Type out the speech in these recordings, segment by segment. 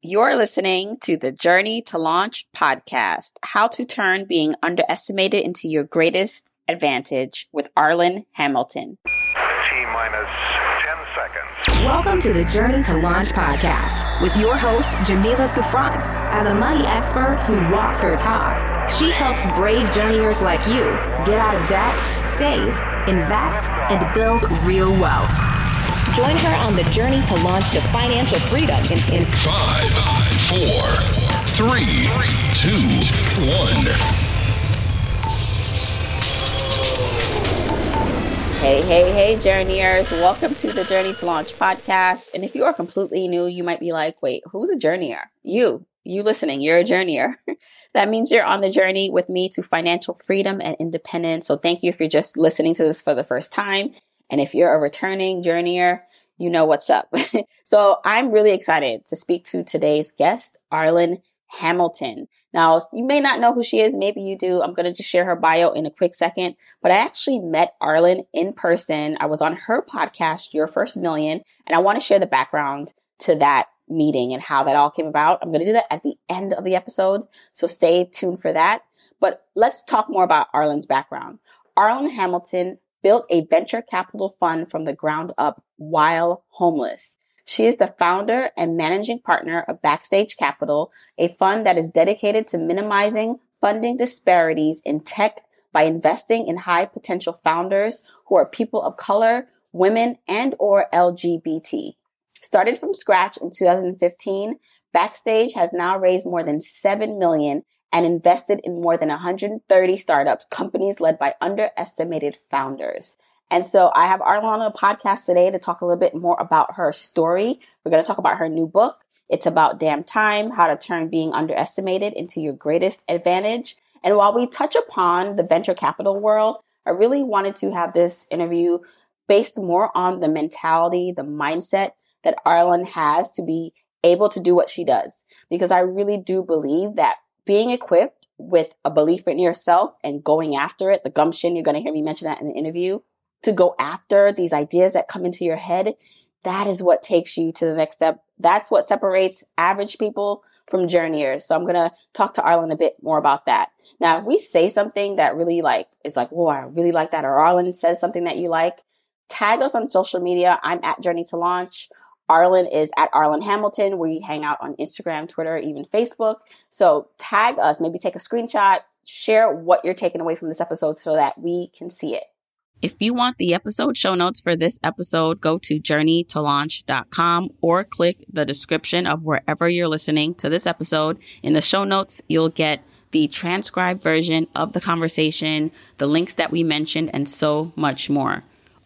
You're listening to the Journey to Launch podcast How to Turn Being Underestimated into Your Greatest Advantage with Arlan Hamilton. T minus 10 seconds. Welcome to the Journey to Launch podcast with your host, Jamila Souffrant. As a money expert who walks her talk, she helps brave journeyers like you get out of debt, save, invest, and build real wealth. Join her on the journey to launch to financial freedom in, in Five, four, three, two, one. Hey, hey, hey, journeyers. Welcome to the Journey to Launch podcast. And if you are completely new, you might be like, wait, who's a journeyer? You, you listening, you're a journeyer. that means you're on the journey with me to financial freedom and independence. So thank you if you're just listening to this for the first time. And if you're a returning journeyer, you know what's up. so I'm really excited to speak to today's guest, Arlan Hamilton. Now, you may not know who she is. Maybe you do. I'm going to just share her bio in a quick second. But I actually met Arlan in person. I was on her podcast, Your First Million, and I want to share the background to that meeting and how that all came about. I'm going to do that at the end of the episode. So stay tuned for that. But let's talk more about Arlan's background. Arlan Hamilton built a venture capital fund from the ground up while homeless. She is the founder and managing partner of Backstage Capital, a fund that is dedicated to minimizing funding disparities in tech by investing in high potential founders who are people of color, women, and or LGBT. Started from scratch in 2015, Backstage has now raised more than 7 million and invested in more than 130 startups, companies led by underestimated founders. And so I have Arlan on a podcast today to talk a little bit more about her story. We're going to talk about her new book. It's about damn time, how to turn being underestimated into your greatest advantage. And while we touch upon the venture capital world, I really wanted to have this interview based more on the mentality, the mindset that Arlan has to be able to do what she does. Because I really do believe that being equipped with a belief in yourself and going after it, the gumption, you're going to hear me mention that in the interview, to go after these ideas that come into your head, that is what takes you to the next step. That's what separates average people from journeyers. So I'm going to talk to Arlan a bit more about that. Now, if we say something that really like, is like, whoa, I really like that, or Arlan says something that you like, tag us on social media. I'm at Journey to Launch Arlan is at Arlan Hamilton. We hang out on Instagram, Twitter, even Facebook. So tag us, maybe take a screenshot, share what you're taking away from this episode so that we can see it. If you want the episode show notes for this episode, go to journeytolaunch.com or click the description of wherever you're listening to this episode. In the show notes, you'll get the transcribed version of the conversation, the links that we mentioned, and so much more.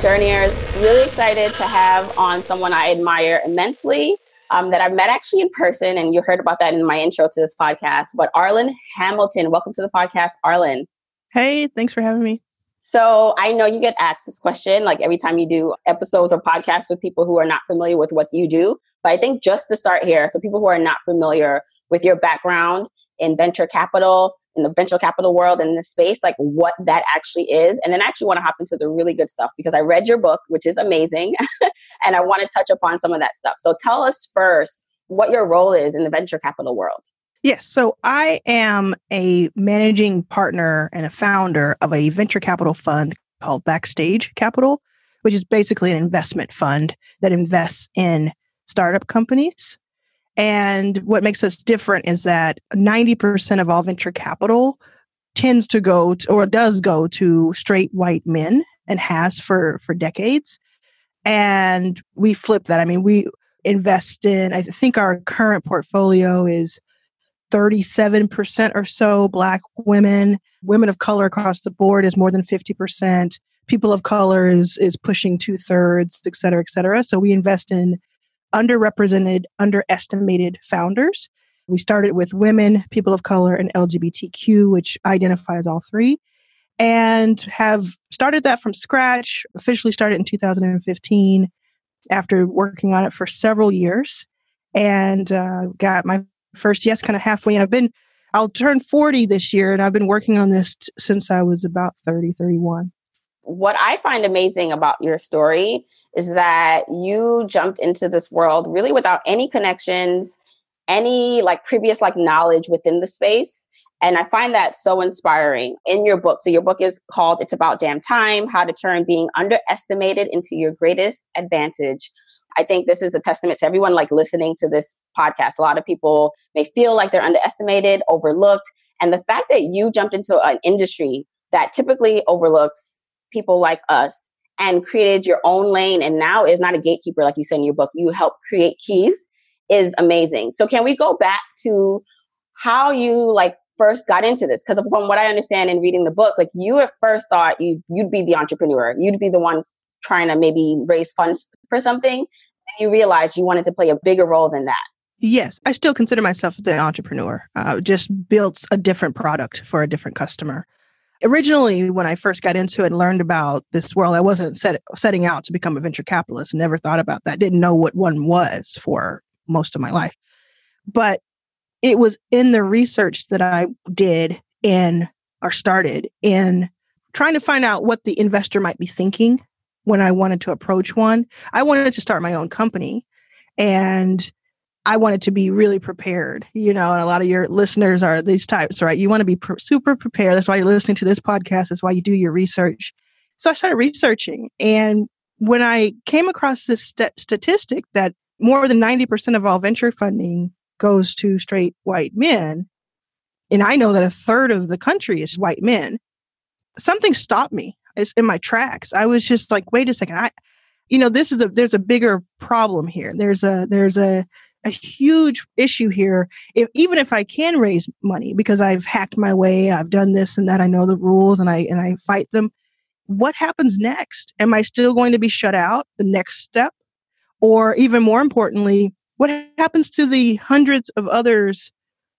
Journeyers, really excited to have on someone I admire immensely um, that I've met actually in person, and you heard about that in my intro to this podcast. But Arlan Hamilton, welcome to the podcast, Arlan. Hey, thanks for having me. So I know you get asked this question like every time you do episodes or podcasts with people who are not familiar with what you do. But I think just to start here, so people who are not familiar with your background in venture capital, in the venture capital world and the space, like what that actually is. And then I actually want to hop into the really good stuff because I read your book, which is amazing, and I want to touch upon some of that stuff. So tell us first what your role is in the venture capital world. Yes. So I am a managing partner and a founder of a venture capital fund called Backstage Capital, which is basically an investment fund that invests in startup companies and what makes us different is that 90% of all venture capital tends to go to, or does go to straight white men and has for, for decades. And we flip that. I mean, we invest in, I think our current portfolio is 37% or so Black women. Women of color across the board is more than 50%. People of color is, is pushing two thirds, et cetera, et cetera. So we invest in underrepresented, underestimated founders. We started with women, people of color, and LGBTQ, which identifies all three, and have started that from scratch. Officially started in 2015 after working on it for several years and uh, got my first yes kind of halfway. And I've been, I'll turn 40 this year, and I've been working on this t- since I was about 30, 31 what I find amazing about your story is that you jumped into this world really without any connections, any like previous like knowledge within the space. And I find that so inspiring in your book. So your book is called It's About Damn Time, How to Turn Being Underestimated into Your Greatest Advantage. I think this is a testament to everyone like listening to this podcast. A lot of people may feel like they're underestimated, overlooked. And the fact that you jumped into an industry that typically overlooks people like us and created your own lane and now is not a gatekeeper like you said in your book. You help create keys is amazing. So can we go back to how you like first got into this? Because from what i understand in reading the book like you at first thought you you'd be the entrepreneur. You'd be the one trying to maybe raise funds for something. And you realized you wanted to play a bigger role than that. Yes, I still consider myself the entrepreneur. Uh, just built a different product for a different customer originally when i first got into it and learned about this world i wasn't set, setting out to become a venture capitalist. Never thought about that. Didn't know what one was for most of my life. But it was in the research that i did in or started in trying to find out what the investor might be thinking when i wanted to approach one. I wanted to start my own company and I wanted to be really prepared, you know, and a lot of your listeners are these types, right? You want to be pr- super prepared. That's why you're listening to this podcast. That's why you do your research. So I started researching. And when I came across this st- statistic that more than 90% of all venture funding goes to straight white men, and I know that a third of the country is white men, something stopped me it's in my tracks. I was just like, wait a second. I, you know, this is a, there's a bigger problem here. There's a, there's a, a huge issue here. If, even if I can raise money because I've hacked my way, I've done this and that, I know the rules and I and I fight them. What happens next? Am I still going to be shut out? The next step, or even more importantly, what happens to the hundreds of others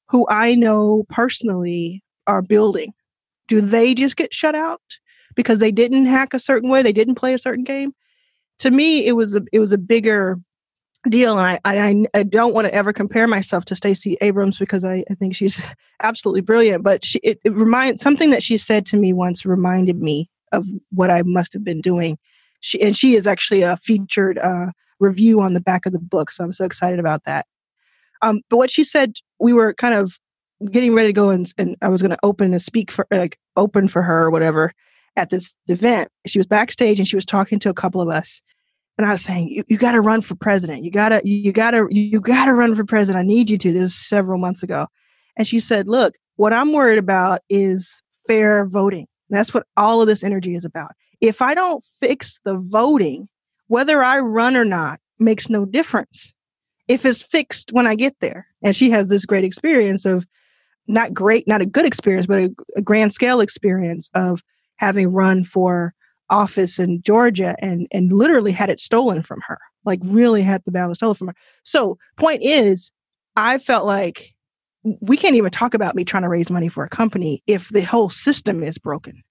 who I know personally are building? Do they just get shut out because they didn't hack a certain way? They didn't play a certain game? To me, it was a it was a bigger deal and I, I i don't want to ever compare myself to stacey abrams because i, I think she's absolutely brilliant but she it, it reminds something that she said to me once reminded me of what i must have been doing. She and she is actually a featured uh, review on the back of the book so i'm so excited about that. Um, but what she said we were kind of getting ready to go and, and i was going to open and speak for like open for her or whatever at this event. She was backstage and she was talking to a couple of us and I was saying, you, you got to run for president. You got to, you got to, you got to run for president. I need you to. This is several months ago. And she said, look, what I'm worried about is fair voting. That's what all of this energy is about. If I don't fix the voting, whether I run or not makes no difference. If it's fixed when I get there. And she has this great experience of not great, not a good experience, but a, a grand scale experience of having run for office in Georgia and and literally had it stolen from her. Like really had the ballot stolen from her. So point is, I felt like we can't even talk about me trying to raise money for a company if the whole system is broken.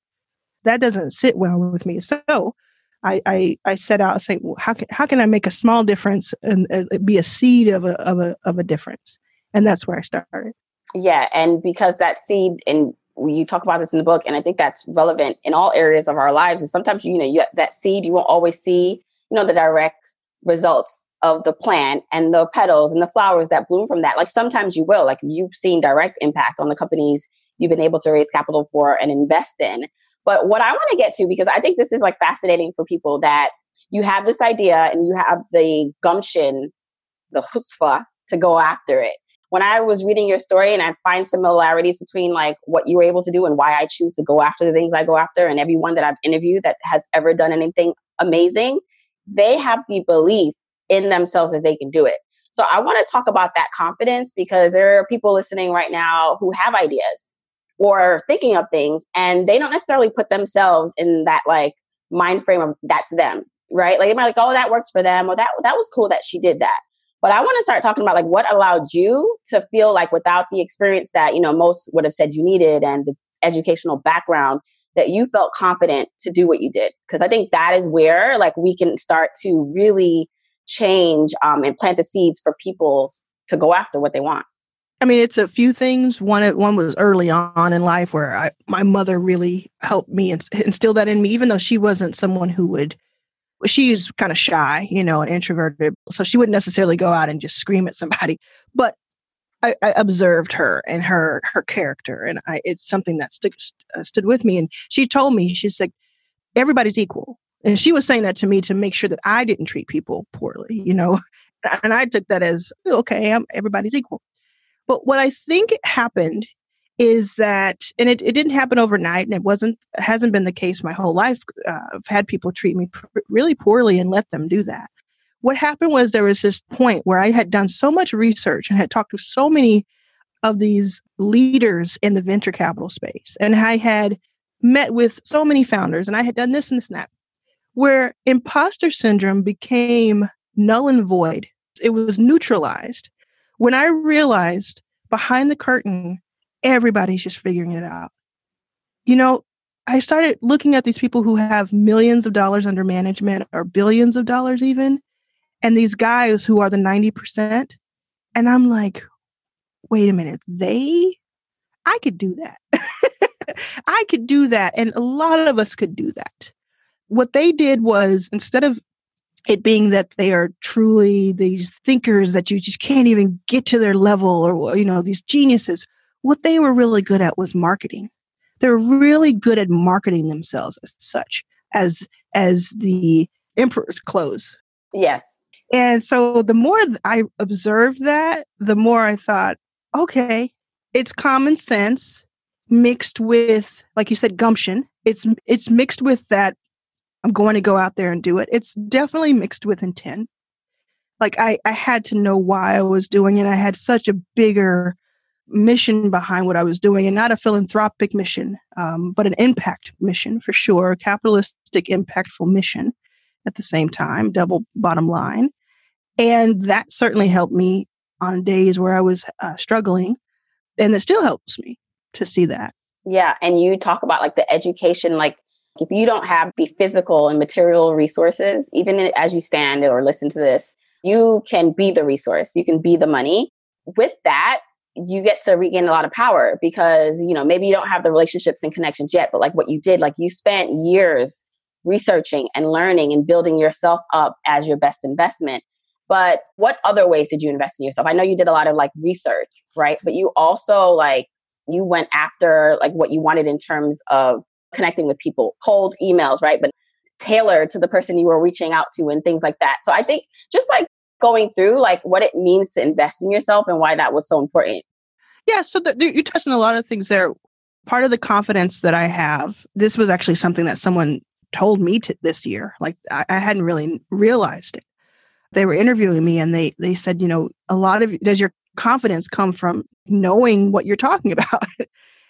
That doesn't sit well with me. So I I, I set out to say, well, how can how can I make a small difference and uh, be a seed of a of a of a difference? And that's where I started. Yeah, and because that seed and you talk about this in the book, and I think that's relevant in all areas of our lives. And sometimes, you know, you, that seed, you won't always see, you know, the direct results of the plant and the petals and the flowers that bloom from that. Like sometimes you will, like you've seen direct impact on the companies you've been able to raise capital for and invest in. But what I want to get to, because I think this is like fascinating for people that you have this idea and you have the gumption, the chutzpah to go after it when I was reading your story and I find similarities between like what you were able to do and why I choose to go after the things I go after and everyone that I've interviewed that has ever done anything amazing, they have the belief in themselves that they can do it. So I want to talk about that confidence because there are people listening right now who have ideas or thinking of things and they don't necessarily put themselves in that like mind frame of that's them, right? Like they might like, oh, that works for them or that that was cool that she did that. But I want to start talking about like what allowed you to feel like without the experience that, you know, most would have said you needed and the educational background that you felt confident to do what you did. Because I think that is where like we can start to really change um, and plant the seeds for people to go after what they want. I mean, it's a few things. One, one was early on in life where I, my mother really helped me and instill that in me, even though she wasn't someone who would she's kind of shy, you know, and introverted. So she wouldn't necessarily go out and just scream at somebody. But I, I observed her and her her character, and I, it's something that stood uh, stood with me. And she told me, she's like, everybody's equal, and she was saying that to me to make sure that I didn't treat people poorly, you know. And I took that as okay, I'm, everybody's equal. But what I think happened is that, and it, it didn't happen overnight, and it wasn't hasn't been the case my whole life. Uh, I've had people treat me pr- really poorly and let them do that. What happened was there was this point where I had done so much research and had talked to so many of these leaders in the venture capital space, and I had met with so many founders, and I had done this and this and that, where imposter syndrome became null and void. It was neutralized when I realized behind the curtain everybody's just figuring it out. You know, I started looking at these people who have millions of dollars under management or billions of dollars even, and these guys who are the 90%. And I'm like, wait a minute, they, I could do that. I could do that. And a lot of us could do that. What they did was instead of it being that they are truly these thinkers that you just can't even get to their level or, you know, these geniuses, what they were really good at was marketing. They're really good at marketing themselves as such, as as the emperor's clothes. Yes. And so the more I observed that, the more I thought, okay, it's common sense mixed with, like you said, gumption. It's it's mixed with that I'm going to go out there and do it. It's definitely mixed with intent. Like I, I had to know why I was doing it. I had such a bigger mission behind what I was doing, and not a philanthropic mission, um, but an impact mission for sure, capitalistic, impactful mission at the same time, double bottom line. And that certainly helped me on days where I was uh, struggling. And it still helps me to see that. Yeah. And you talk about like the education, like if you don't have the physical and material resources, even as you stand or listen to this, you can be the resource, you can be the money. With that, you get to regain a lot of power because you know maybe you don't have the relationships and connections yet but like what you did like you spent years researching and learning and building yourself up as your best investment. But what other ways did you invest in yourself? I know you did a lot of like research right? But you also like you went after like what you wanted in terms of connecting with people cold emails right? But tailored to the person you were reaching out to and things like that. So i think just like going through like what it means to invest in yourself and why that was so important yeah, so the, you touched on a lot of things there. Part of the confidence that I have, this was actually something that someone told me to this year. Like I, I hadn't really realized it. They were interviewing me and they they said, you know, a lot of does your confidence come from knowing what you're talking about?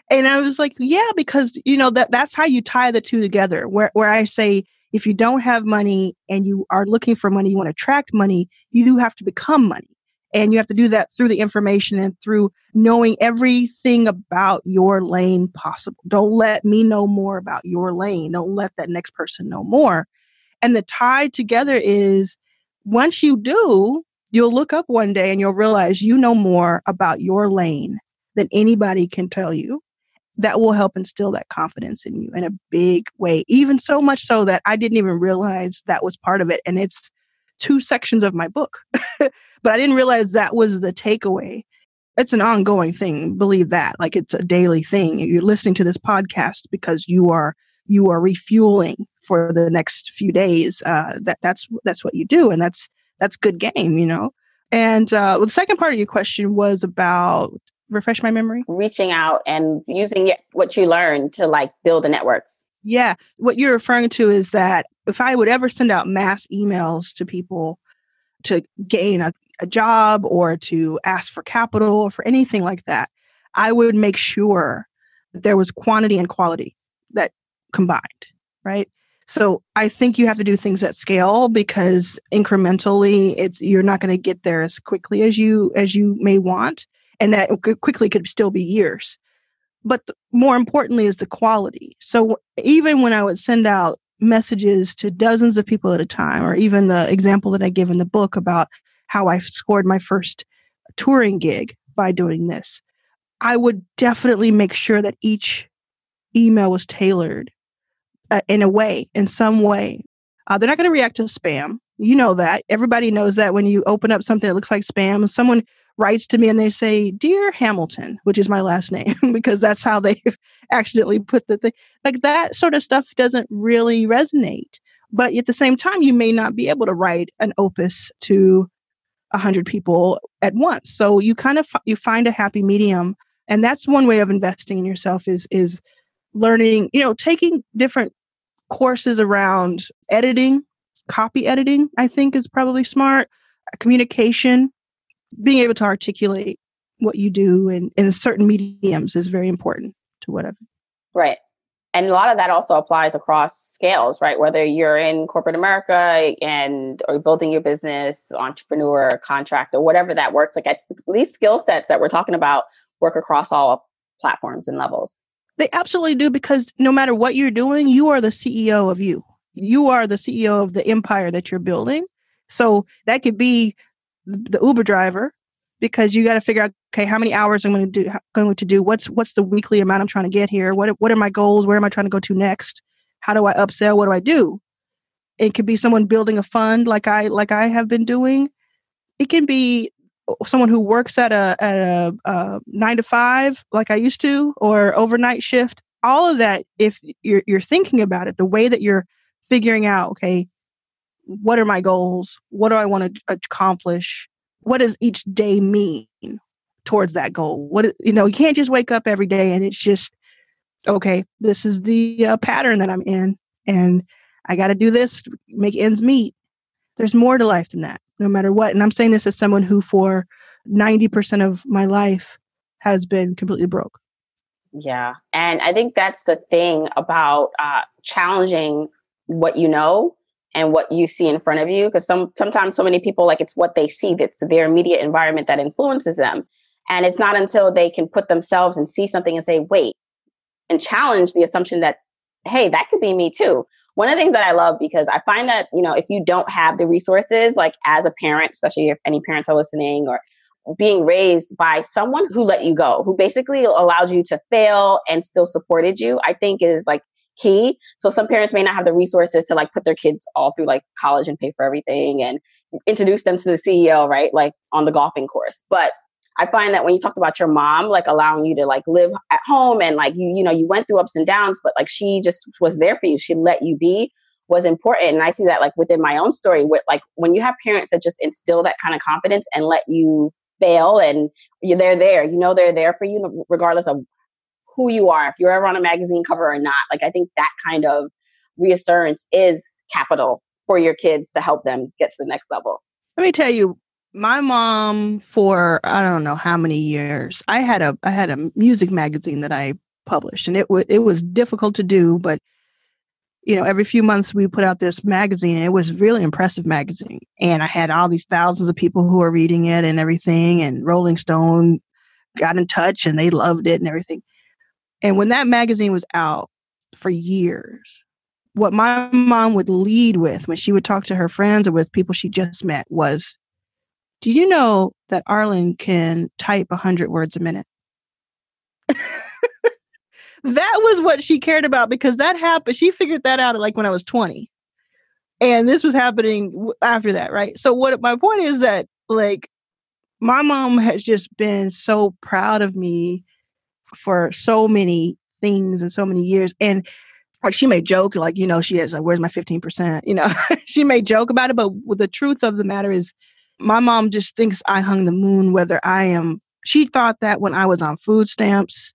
and I was like, yeah, because you know that that's how you tie the two together. Where where I say if you don't have money and you are looking for money, you want to attract money, you do have to become money. And you have to do that through the information and through knowing everything about your lane possible. Don't let me know more about your lane. Don't let that next person know more. And the tie together is once you do, you'll look up one day and you'll realize you know more about your lane than anybody can tell you. That will help instill that confidence in you in a big way, even so much so that I didn't even realize that was part of it. And it's two sections of my book. but I didn't realize that was the takeaway. It's an ongoing thing, believe that. Like it's a daily thing. You're listening to this podcast because you are you are refueling for the next few days. Uh, that that's that's what you do, and that's that's good game, you know. And uh, well, the second part of your question was about refresh my memory. Reaching out and using what you learned to like build the networks. Yeah, what you're referring to is that if I would ever send out mass emails to people to gain a, a job or to ask for capital or for anything like that, I would make sure that there was quantity and quality that combined, right? So I think you have to do things at scale because incrementally it's you're not going to get there as quickly as you as you may want and that quickly could still be years. But more importantly is the quality. So even when I would send out messages to dozens of people at a time or even the example that I give in the book about how I scored my first touring gig by doing this, I would definitely make sure that each email was tailored uh, in a way, in some way. Uh, they're not going to react to spam. You know that. Everybody knows that when you open up something that looks like spam, someone writes to me and they say, Dear Hamilton, which is my last name, because that's how they accidentally put the thing. Like that sort of stuff doesn't really resonate. But at the same time, you may not be able to write an opus to a hundred people at once. So you kind of you find a happy medium, and that's one way of investing in yourself is is learning. You know, taking different courses around editing, copy editing. I think is probably smart. Communication, being able to articulate what you do in, in certain mediums is very important to whatever. Right. And a lot of that also applies across scales, right? Whether you're in corporate America and or building your business, entrepreneur, contractor, whatever that works. Like at least skill sets that we're talking about work across all platforms and levels. They absolutely do because no matter what you're doing, you are the CEO of you. You are the CEO of the empire that you're building. So that could be the Uber driver because you got to figure out okay how many hours I'm going to do going to do what's what's the weekly amount I'm trying to get here? What what are my goals? Where am I trying to go to next? How do I upsell? What do I do? It could be someone building a fund like I like I have been doing. It can be someone who works at a at a, a 9 to 5 like I used to or overnight shift. All of that if you're you're thinking about it the way that you're figuring out okay what are my goals? What do I want to accomplish? What does each day mean towards that goal? What you know, you can't just wake up every day and it's just okay. This is the uh, pattern that I'm in, and I got to do this, make ends meet. There's more to life than that, no matter what. And I'm saying this as someone who, for 90% of my life, has been completely broke. Yeah. And I think that's the thing about uh, challenging what you know and what you see in front of you because some sometimes so many people like it's what they see that's their immediate environment that influences them. And it's not until they can put themselves and see something and say wait and challenge the assumption that hey that could be me too. One of the things that i love because i find that you know if you don't have the resources like as a parent especially if any parents are listening or being raised by someone who let you go who basically allowed you to fail and still supported you i think is like key. So some parents may not have the resources to like put their kids all through like college and pay for everything and introduce them to the CEO, right? Like on the golfing course. But I find that when you talk about your mom, like allowing you to like live at home and like you, you know, you went through ups and downs, but like she just was there for you. She let you be was important. And I see that like within my own story with like when you have parents that just instill that kind of confidence and let you fail and they're there, you know they're there for you regardless of who you are, if you're ever on a magazine cover or not. Like I think that kind of reassurance is capital for your kids to help them get to the next level. Let me tell you, my mom for I don't know how many years. I had a I had a music magazine that I published and it was it was difficult to do, but you know, every few months we put out this magazine and it was really impressive magazine. And I had all these thousands of people who were reading it and everything and Rolling Stone got in touch and they loved it and everything. And when that magazine was out for years, what my mom would lead with when she would talk to her friends or with people she just met was, Do you know that Arlan can type 100 words a minute? that was what she cared about because that happened. She figured that out like when I was 20. And this was happening after that, right? So, what my point is that, like, my mom has just been so proud of me for so many things and so many years. And like she may joke, like, you know, she is like, where's my 15%? You know, she may joke about it, but the truth of the matter is my mom just thinks I hung the moon, whether I am, she thought that when I was on food stamps,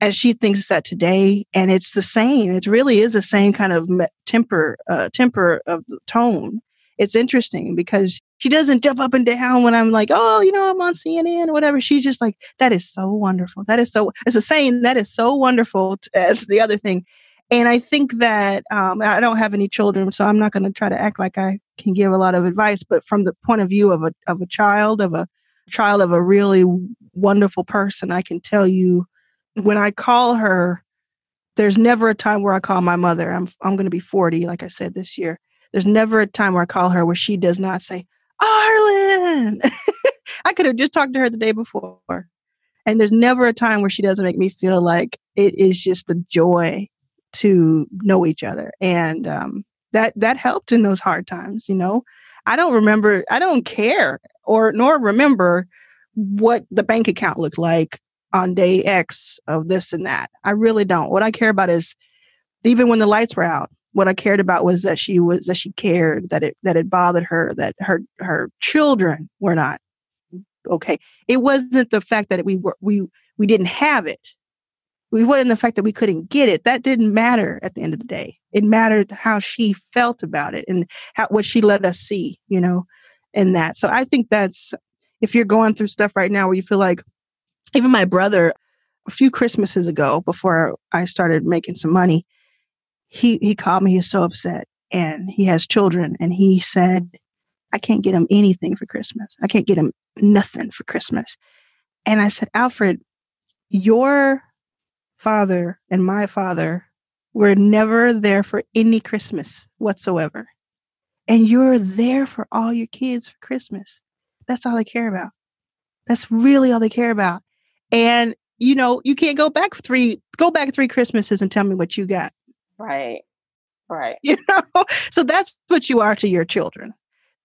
and she thinks that today, and it's the same. It really is the same kind of temper, uh, temper of tone. It's interesting because she doesn't jump up and down when I'm like, oh, you know, I'm on CNN or whatever. She's just like, that is so wonderful. That is so, it's a saying that is so wonderful as the other thing. And I think that um, I don't have any children, so I'm not going to try to act like I can give a lot of advice. But from the point of view of a of a child of a child of a really wonderful person, I can tell you when I call her, there's never a time where I call my mother. I'm I'm going to be 40, like I said this year. There's never a time where I call her where she does not say, Arlan. I could have just talked to her the day before. And there's never a time where she doesn't make me feel like it is just the joy to know each other. And um, that that helped in those hard times, you know. I don't remember, I don't care or nor remember what the bank account looked like on day X of this and that. I really don't. What I care about is even when the lights were out, what I cared about was that she was that she cared, that it that it bothered her, that her her children were not okay. It wasn't the fact that we were we we didn't have it. We wasn't the fact that we couldn't get it. That didn't matter at the end of the day. It mattered how she felt about it and how what she let us see, you know, in that. So I think that's if you're going through stuff right now where you feel like even my brother a few Christmases ago, before I started making some money, he he called me. He's so upset, and he has children, and he said, "I can't get him anything for Christmas. I can't get him nothing for Christmas." And I said, Alfred, your father and my father were never there for any Christmas whatsoever. And you're there for all your kids for Christmas. That's all they care about. That's really all they care about. And you know, you can't go back three go back three Christmases and tell me what you got. Right. Right. You know? So that's what you are to your children.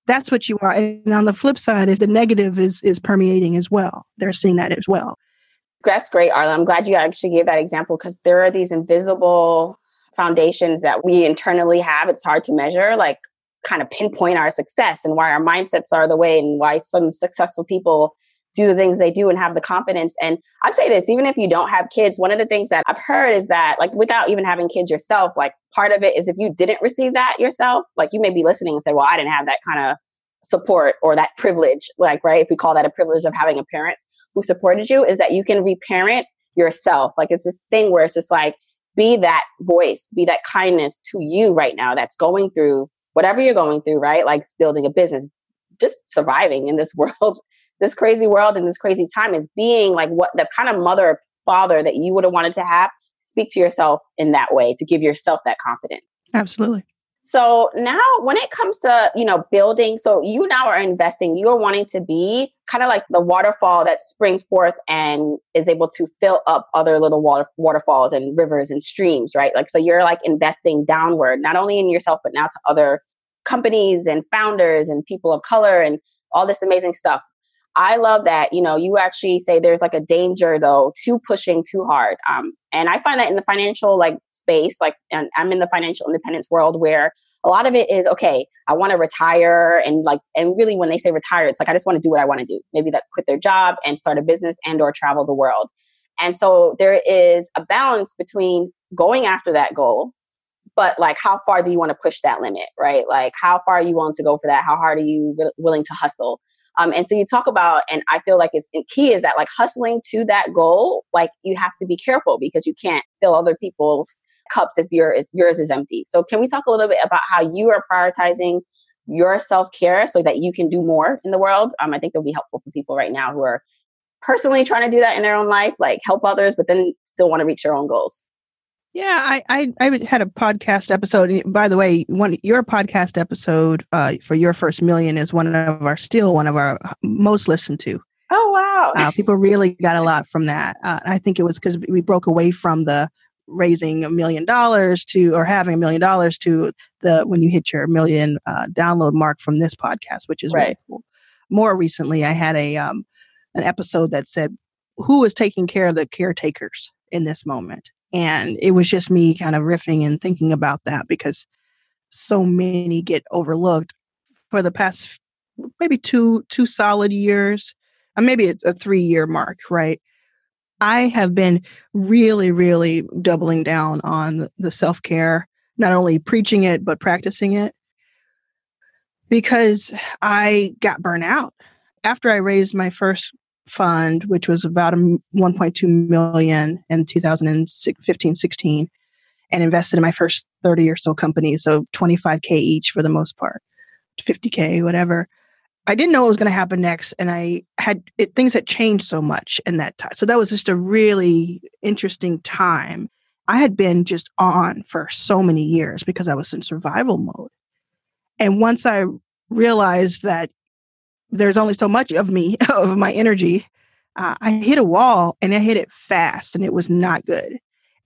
That's what you are. And on the flip side, if the negative is is permeating as well, they're seeing that as well. That's great, Arla. I'm glad you actually gave that example because there are these invisible foundations that we internally have. It's hard to measure, like kind of pinpoint our success and why our mindsets are the way and why some successful people do the things they do and have the confidence. And I'd say this, even if you don't have kids, one of the things that I've heard is that, like, without even having kids yourself, like, part of it is if you didn't receive that yourself, like, you may be listening and say, well, I didn't have that kind of support or that privilege, like, right? If we call that a privilege of having a parent who supported you, is that you can reparent yourself. Like, it's this thing where it's just like, be that voice, be that kindness to you right now that's going through whatever you're going through, right? Like building a business, just surviving in this world this crazy world and this crazy time is being like what the kind of mother or father that you would have wanted to have speak to yourself in that way to give yourself that confidence. Absolutely. So now when it comes to you know building so you now are investing you are wanting to be kind of like the waterfall that springs forth and is able to fill up other little water, waterfalls and rivers and streams right? Like so you're like investing downward not only in yourself but now to other companies and founders and people of color and all this amazing stuff I love that, you know, you actually say there's like a danger though to pushing too hard. Um, and I find that in the financial like space, like and I'm in the financial independence world where a lot of it is okay, I want to retire and like and really when they say retire, it's like I just want to do what I want to do. Maybe that's quit their job and start a business and or travel the world. And so there is a balance between going after that goal, but like how far do you want to push that limit, right? Like how far are you willing to go for that? How hard are you willing to hustle? Um, and so you talk about, and I feel like it's key is that like hustling to that goal, like you have to be careful because you can't fill other people's cups if your yours is empty. So can we talk a little bit about how you are prioritizing your self care so that you can do more in the world? Um, I think it'll be helpful for people right now who are personally trying to do that in their own life, like help others, but then still want to reach their own goals. Yeah, I, I, I had a podcast episode. By the way, one your podcast episode uh, for your first million is one of our still one of our most listened to. Oh wow! Uh, people really got a lot from that. Uh, I think it was because we broke away from the raising a million dollars to or having a million dollars to the when you hit your million uh, download mark from this podcast, which is right. Really cool. More recently, I had a um, an episode that said, "Who is taking care of the caretakers in this moment?" And it was just me kind of riffing and thinking about that because so many get overlooked for the past maybe two two solid years, uh, maybe a, a three year mark, right? I have been really, really doubling down on the self care, not only preaching it, but practicing it because I got burnt out. After I raised my first fund, which was about 1.2 million in 2015 16. and invested in my first 30 or so companies. So 25K each for the most part, 50K, whatever. I didn't know what was going to happen next. And I had it, things had changed so much in that time. So that was just a really interesting time. I had been just on for so many years because I was in survival mode. And once I realized that there's only so much of me, of my energy, uh, I hit a wall and I hit it fast and it was not good.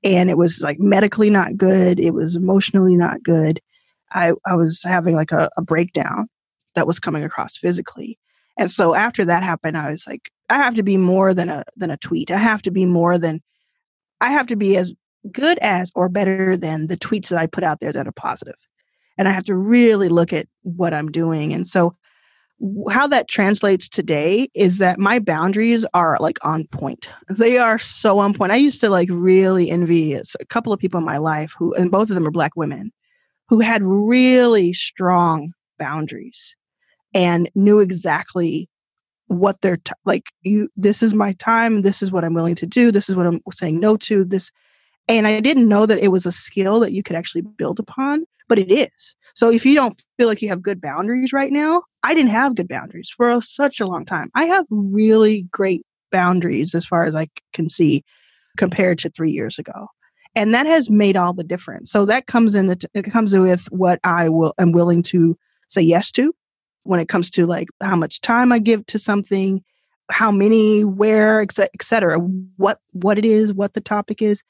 And it was like medically not good. It was emotionally not good. I, I was having like a, a breakdown that was coming across physically. And so after that happened, I was like, I have to be more than a than a tweet. I have to be more than I have to be as good as or better than the tweets that I put out there that are positive. And I have to really look at what I'm doing. And so how that translates today is that my boundaries are like on point. They are so on point. I used to like really envy a couple of people in my life who, and both of them are black women, who had really strong boundaries and knew exactly what they're t- like. You, this is my time. This is what I'm willing to do. This is what I'm saying no to. This, and I didn't know that it was a skill that you could actually build upon, but it is. So if you don't feel like you have good boundaries right now, I didn't have good boundaries for a, such a long time. I have really great boundaries as far as I can see compared to three years ago. And that has made all the difference. So that comes in the, t- it comes with what I will, am willing to say yes to when it comes to like how much time I give to something, how many, where, et cetera, what, what it is, what the topic is.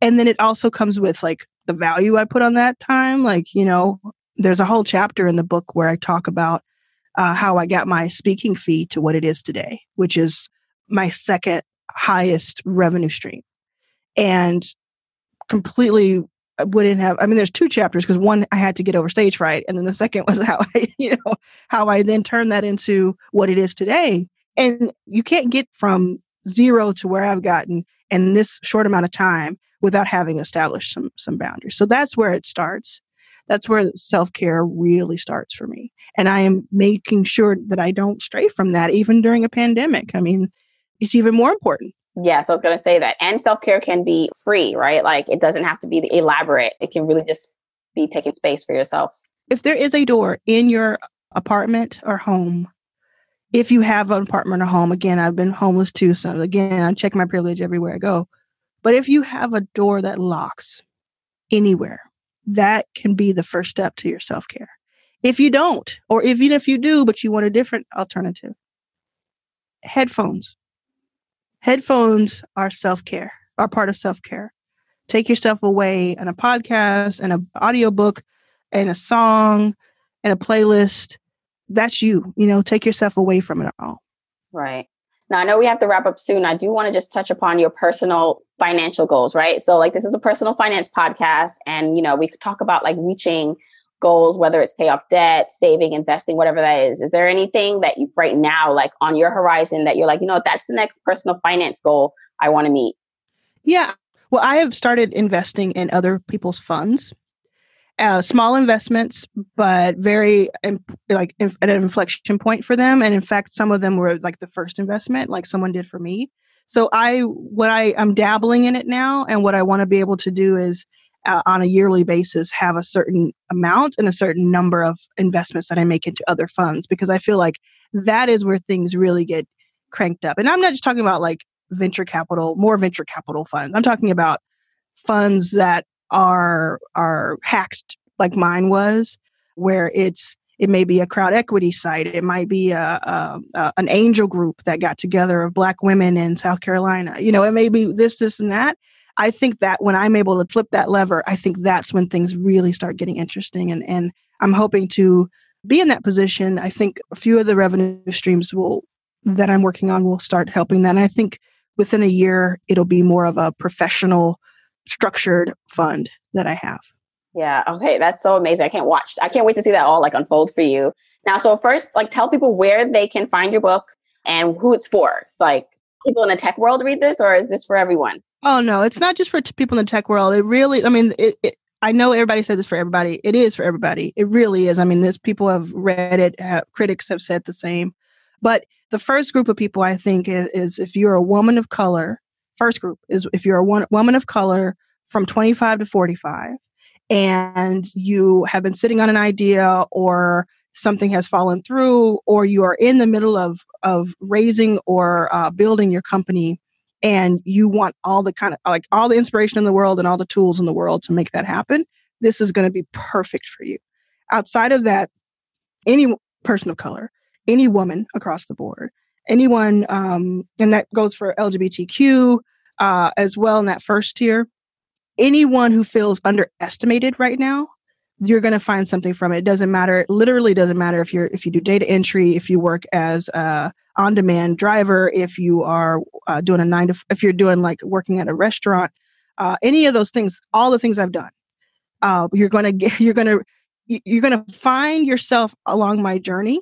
And then it also comes with like the value I put on that time. Like, you know, there's a whole chapter in the book where I talk about uh, how I got my speaking fee to what it is today, which is my second highest revenue stream. And completely wouldn't have i mean there's two chapters because one i had to get over stage fright and then the second was how i you know how i then turned that into what it is today and you can't get from zero to where i've gotten in this short amount of time without having established some some boundaries. So that's where it starts. That's where self-care really starts for me. And i am making sure that i don't stray from that even during a pandemic. I mean it's even more important. Yes i was going to say that. And self-care can be free right? Like it doesn't have to be elaborate. It can really just be taking space for yourself. If there is a door in your apartment or home if you have an apartment or home again i've been homeless too so again i check my privilege everywhere i go but if you have a door that locks anywhere that can be the first step to your self care. If you don't, or even if you do, but you want a different alternative, headphones. Headphones are self care, are part of self care. Take yourself away and a podcast and an audiobook and a song and a playlist. That's you. You know, take yourself away from it all. Right. Now, I know we have to wrap up soon. I do want to just touch upon your personal financial goals, right? So, like, this is a personal finance podcast, and you know, we could talk about like reaching goals, whether it's pay off debt, saving, investing, whatever that is. Is there anything that you right now, like on your horizon, that you're like, you know, that's the next personal finance goal I want to meet? Yeah. Well, I have started investing in other people's funds uh, small investments, but very like at an inflection point for them. And in fact, some of them were like the first investment, like someone did for me. So I, what I, I'm dabbling in it now, and what I want to be able to do is, uh, on a yearly basis, have a certain amount and a certain number of investments that I make into other funds because I feel like that is where things really get cranked up. And I'm not just talking about like venture capital, more venture capital funds. I'm talking about funds that are are hacked like mine was, where it's it may be a crowd equity site, it might be a, a, a, an angel group that got together of black women in South Carolina. You know, it may be this, this, and that. I think that when I'm able to flip that lever, I think that's when things really start getting interesting. And and I'm hoping to be in that position. I think a few of the revenue streams will that I'm working on will start helping that. And I think within a year it'll be more of a professional structured fund that I have. Yeah. Okay. That's so amazing. I can't watch. I can't wait to see that all like unfold for you. Now, so first, like tell people where they can find your book and who it's for. It's like people in the tech world read this, or is this for everyone? Oh no, it's not just for t- people in the tech world. It really, I mean, it, it, I know everybody says this for everybody. It is for everybody. It really is. I mean, this people have read it. Have, critics have said the same. But the first group of people I think is, is if you're a woman of color first group is if you're a one, woman of color from 25 to 45 and you have been sitting on an idea or something has fallen through or you are in the middle of of raising or uh, building your company and you want all the kind of like all the inspiration in the world and all the tools in the world to make that happen this is going to be perfect for you. Outside of that any person of color any woman across the board anyone um, and that goes for lgbtq uh, as well in that first tier anyone who feels underestimated right now you're going to find something from it. It doesn't matter. It literally doesn't matter if you're if you do data entry, if you work as a on-demand driver, if you are uh, doing a nine to if you're doing like working at a restaurant, uh, any of those things, all the things I've done, uh, you're going to get you're going to you're going to find yourself along my journey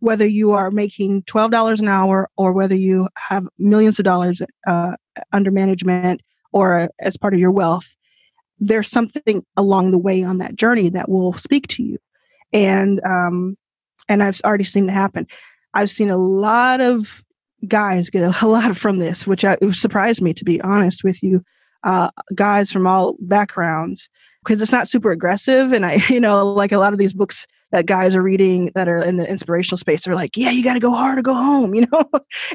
whether you are making $12 an hour or whether you have millions of dollars uh, under management or as part of your wealth there's something along the way on that journey that will speak to you. And um and i've already seen it happen. I've seen a lot of guys get a lot from this which I, it surprised me to be honest with you. Uh guys from all backgrounds because it's not super aggressive and i you know like a lot of these books that guys are reading that are in the inspirational space are like yeah you got to go hard or go home you know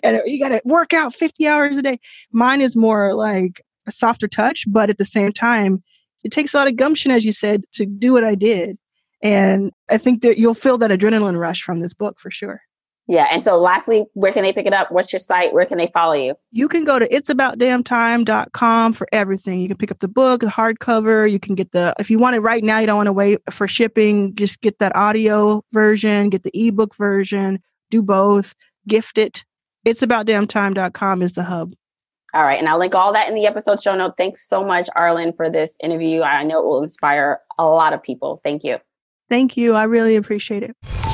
and you got to work out 50 hours a day mine is more like a softer touch but at the same time it takes a lot of gumption, as you said, to do what I did. And I think that you'll feel that adrenaline rush from this book for sure. Yeah. And so lastly, where can they pick it up? What's your site? Where can they follow you? You can go to it'saboutdamntime.com for everything. You can pick up the book, the hardcover. You can get the, if you want it right now, you don't want to wait for shipping, just get that audio version, get the ebook version, do both, gift it. It'saboutdamntime.com is the hub. All right. And I'll link all that in the episode show notes. Thanks so much, Arlan, for this interview. I know it will inspire a lot of people. Thank you. Thank you. I really appreciate it.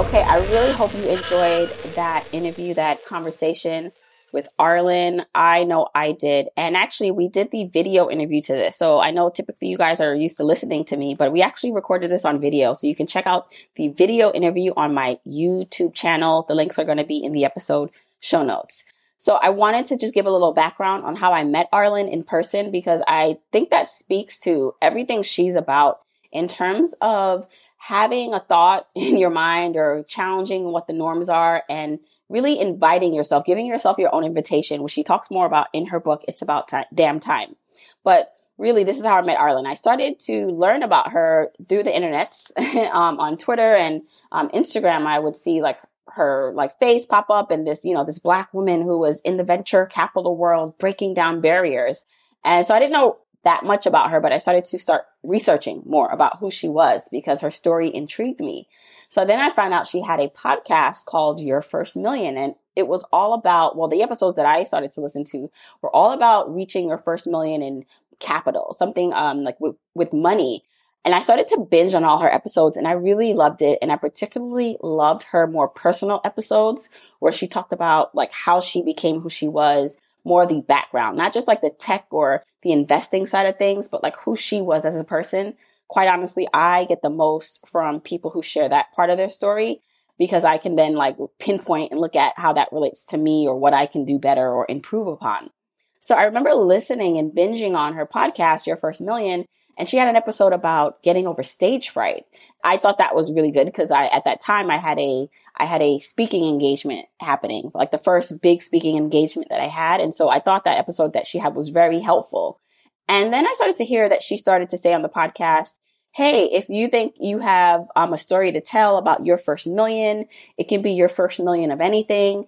Okay. I really hope you enjoyed that interview, that conversation with Arlan. I know I did. And actually, we did the video interview to this. So I know typically you guys are used to listening to me, but we actually recorded this on video. So you can check out the video interview on my YouTube channel. The links are going to be in the episode show notes. So I wanted to just give a little background on how I met Arlan in person because I think that speaks to everything she's about in terms of having a thought in your mind or challenging what the norms are and really inviting yourself, giving yourself your own invitation, which she talks more about in her book, It's About Time, Damn Time. But really, this is how I met Arlan. I started to learn about her through the internets, um, on Twitter and um, Instagram. I would see like her like face pop up and this, you know, this black woman who was in the venture capital world breaking down barriers. And so I didn't know that much about her, but I started to start researching more about who she was because her story intrigued me. So then I found out she had a podcast called Your First Million and it was all about, well, the episodes that I started to listen to were all about reaching your first million in capital, something um like with, with money. And I started to binge on all her episodes and I really loved it. And I particularly loved her more personal episodes where she talked about like how she became who she was, more the background, not just like the tech or the investing side of things, but like who she was as a person quite honestly, I get the most from people who share that part of their story because I can then like pinpoint and look at how that relates to me or what I can do better or improve upon. So I remember listening and binging on her podcast, Your First Million, and she had an episode about getting over stage fright. I thought that was really good because I, at that time, I had a, I had a speaking engagement happening, like the first big speaking engagement that I had. And so I thought that episode that she had was very helpful. And then I started to hear that she started to say on the podcast, Hey, if you think you have um, a story to tell about your first million, it can be your first million of anything.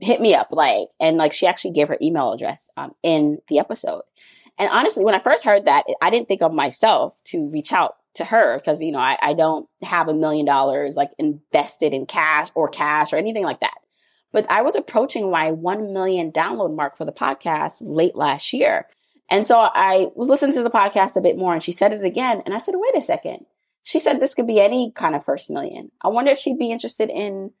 Hit me up, like, and like she actually gave her email address um, in the episode. And honestly, when I first heard that, I didn't think of myself to reach out to her because, you know, I, I don't have a million dollars like invested in cash or cash or anything like that. But I was approaching my 1 million download mark for the podcast late last year. And so I was listening to the podcast a bit more and she said it again. And I said, wait a second. She said this could be any kind of first million. I wonder if she'd be interested in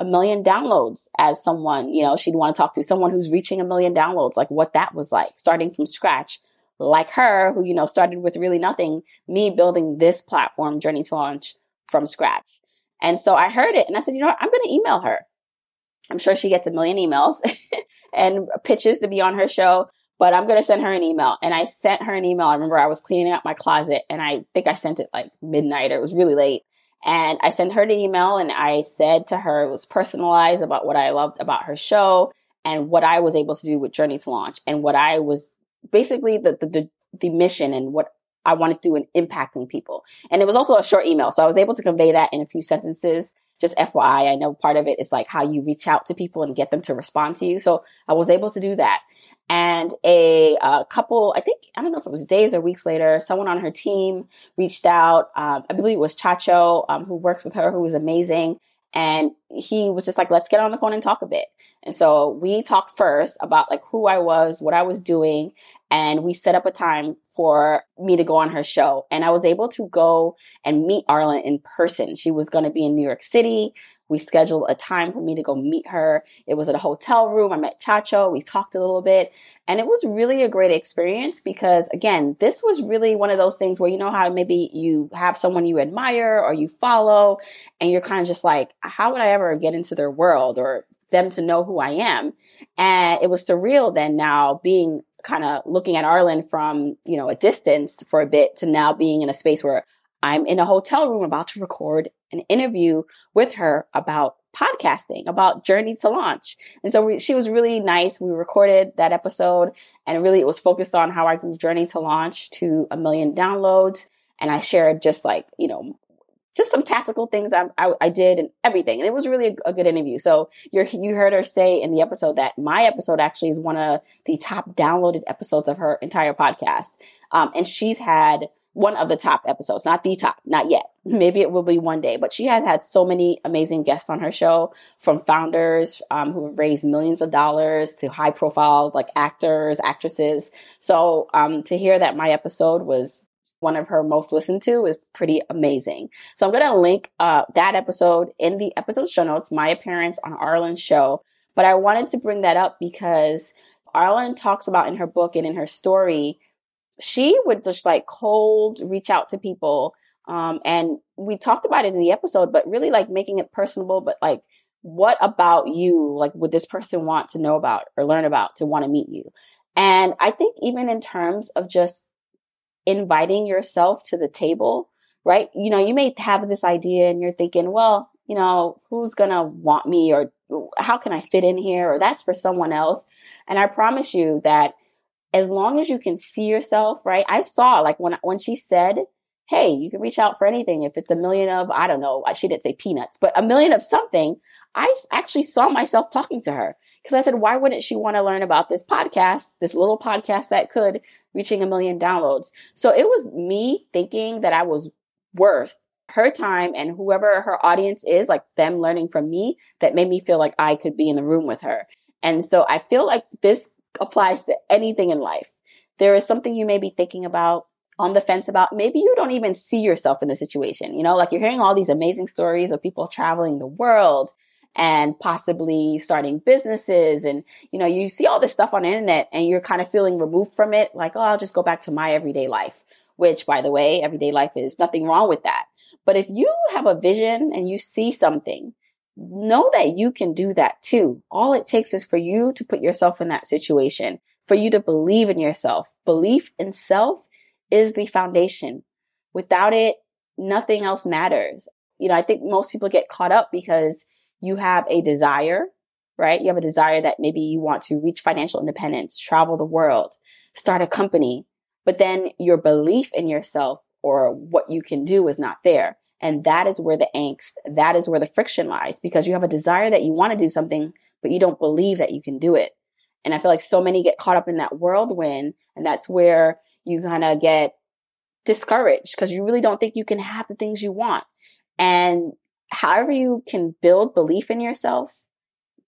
a million downloads as someone, you know, she'd want to talk to someone who's reaching a million downloads, like what that was like, starting from scratch. Like her, who, you know, started with really nothing, me building this platform, Journey to Launch, from scratch. And so I heard it and I said, you know what, I'm going to email her. I'm sure she gets a million emails. and pitches to be on her show. But I'm going to send her an email. And I sent her an email. I remember I was cleaning up my closet and I think I sent it like midnight or it was really late. And I sent her the email and I said to her, it was personalized about what I loved about her show and what I was able to do with Journey to Launch and what I was basically the, the, the, mission and what I wanted to do in impacting people. And it was also a short email. So I was able to convey that in a few sentences. Just FYI, I know part of it is like how you reach out to people and get them to respond to you. So I was able to do that. And a, a couple, I think, I don't know if it was days or weeks later, someone on her team reached out. Um, I believe it was Chacho, um, who works with her, who was amazing. And he was just like, let's get on the phone and talk a bit. And so we talked first about like who I was, what I was doing, and we set up a time for me to go on her show. And I was able to go and meet Arlan in person. She was going to be in New York City. We scheduled a time for me to go meet her. It was at a hotel room. I met Chacho. We talked a little bit. And it was really a great experience because, again, this was really one of those things where you know how maybe you have someone you admire or you follow, and you're kind of just like, how would I ever get into their world or them to know who I am? And it was surreal then now being kind of looking at Arlan from, you know, a distance for a bit to now being in a space where I'm in a hotel room about to record an interview with her about podcasting, about Journey to Launch. And so we, she was really nice. We recorded that episode and really it was focused on how I grew Journey to Launch to a million downloads. And I shared just like, you know, just some tactical things I, I, I, did and everything. And it was really a, a good interview. So you heard her say in the episode that my episode actually is one of the top downloaded episodes of her entire podcast. Um, and she's had one of the top episodes, not the top, not yet. Maybe it will be one day, but she has had so many amazing guests on her show from founders um, who have raised millions of dollars to high profile like actors, actresses. So um, to hear that my episode was one of her most listened to is pretty amazing. So I'm going to link uh, that episode in the episode show notes, my appearance on Arlan's show. But I wanted to bring that up because Arlan talks about in her book and in her story she would just like cold reach out to people. Um, and we talked about it in the episode, but really like making it personable, but like, what about you? Like, would this person want to know about or learn about to want to meet you? And I think even in terms of just inviting yourself to the table, right? You know, you may have this idea and you're thinking, well, you know, who's going to want me or how can I fit in here? Or that's for someone else. And I promise you that as long as you can see yourself, right? I saw like when when she said, "Hey, you can reach out for anything if it's a million of I don't know, she didn't say peanuts, but a million of something." I actually saw myself talking to her because I said, "Why wouldn't she want to learn about this podcast, this little podcast that could reaching a million downloads?" So it was me thinking that I was worth her time and whoever her audience is, like them learning from me, that made me feel like I could be in the room with her. And so I feel like this applies to anything in life. There is something you may be thinking about on the fence about. Maybe you don't even see yourself in the situation. You know, like you're hearing all these amazing stories of people traveling the world and possibly starting businesses. And, you know, you see all this stuff on the internet and you're kind of feeling removed from it. Like, oh, I'll just go back to my everyday life, which by the way, everyday life is nothing wrong with that. But if you have a vision and you see something know that you can do that too. All it takes is for you to put yourself in that situation, for you to believe in yourself. Belief in self is the foundation. Without it, nothing else matters. You know, I think most people get caught up because you have a desire, right? You have a desire that maybe you want to reach financial independence, travel the world, start a company, but then your belief in yourself or what you can do is not there. And that is where the angst, that is where the friction lies because you have a desire that you want to do something, but you don't believe that you can do it. And I feel like so many get caught up in that whirlwind. And that's where you kind of get discouraged because you really don't think you can have the things you want. And however you can build belief in yourself,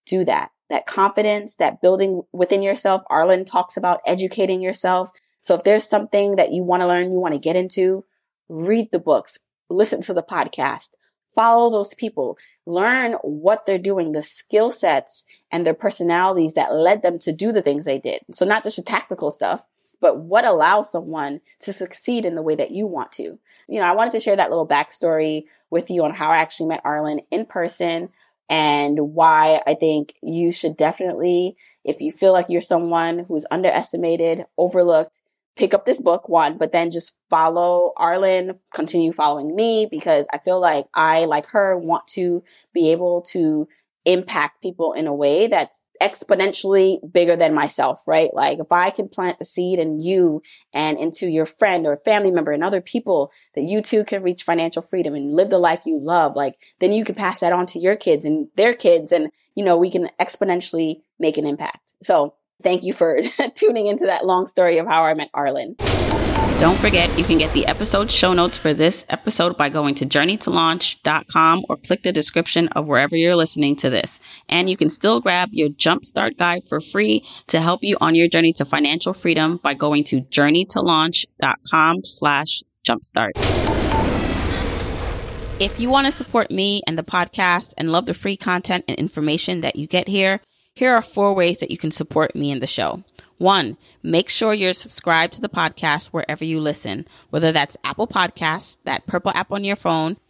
do that. That confidence, that building within yourself. Arlan talks about educating yourself. So if there's something that you want to learn, you want to get into, read the books, listen to the podcast, follow those people, learn what they're doing, the skill sets and their personalities that led them to do the things they did. So not just the tactical stuff, but what allows someone to succeed in the way that you want to. You know, I wanted to share that little backstory with you on how I actually met Arlan in person and why I think you should definitely, if you feel like you're someone who's underestimated, overlooked, pick up this book, one, but then just follow Arlan, continue following me because I feel like I, like her, want to be able to impact people in a way that's exponentially bigger than myself, right? Like if I can plant the seed in you and into your friend or family member and other people that you too can reach financial freedom and live the life you love, like then you can pass that on to your kids and their kids and you know, we can exponentially make an impact. So thank you for tuning into that long story of how I met Arlan. Don't forget, you can get the episode show notes for this episode by going to journeytolaunch.com or click the description of wherever you're listening to this. And you can still grab your jumpstart guide for free to help you on your journey to financial freedom by going to journeytolaunch.com slash jumpstart. If you want to support me and the podcast and love the free content and information that you get here, here are four ways that you can support me and the show. One, make sure you're subscribed to the podcast wherever you listen, whether that's Apple Podcasts, that purple app on your phone,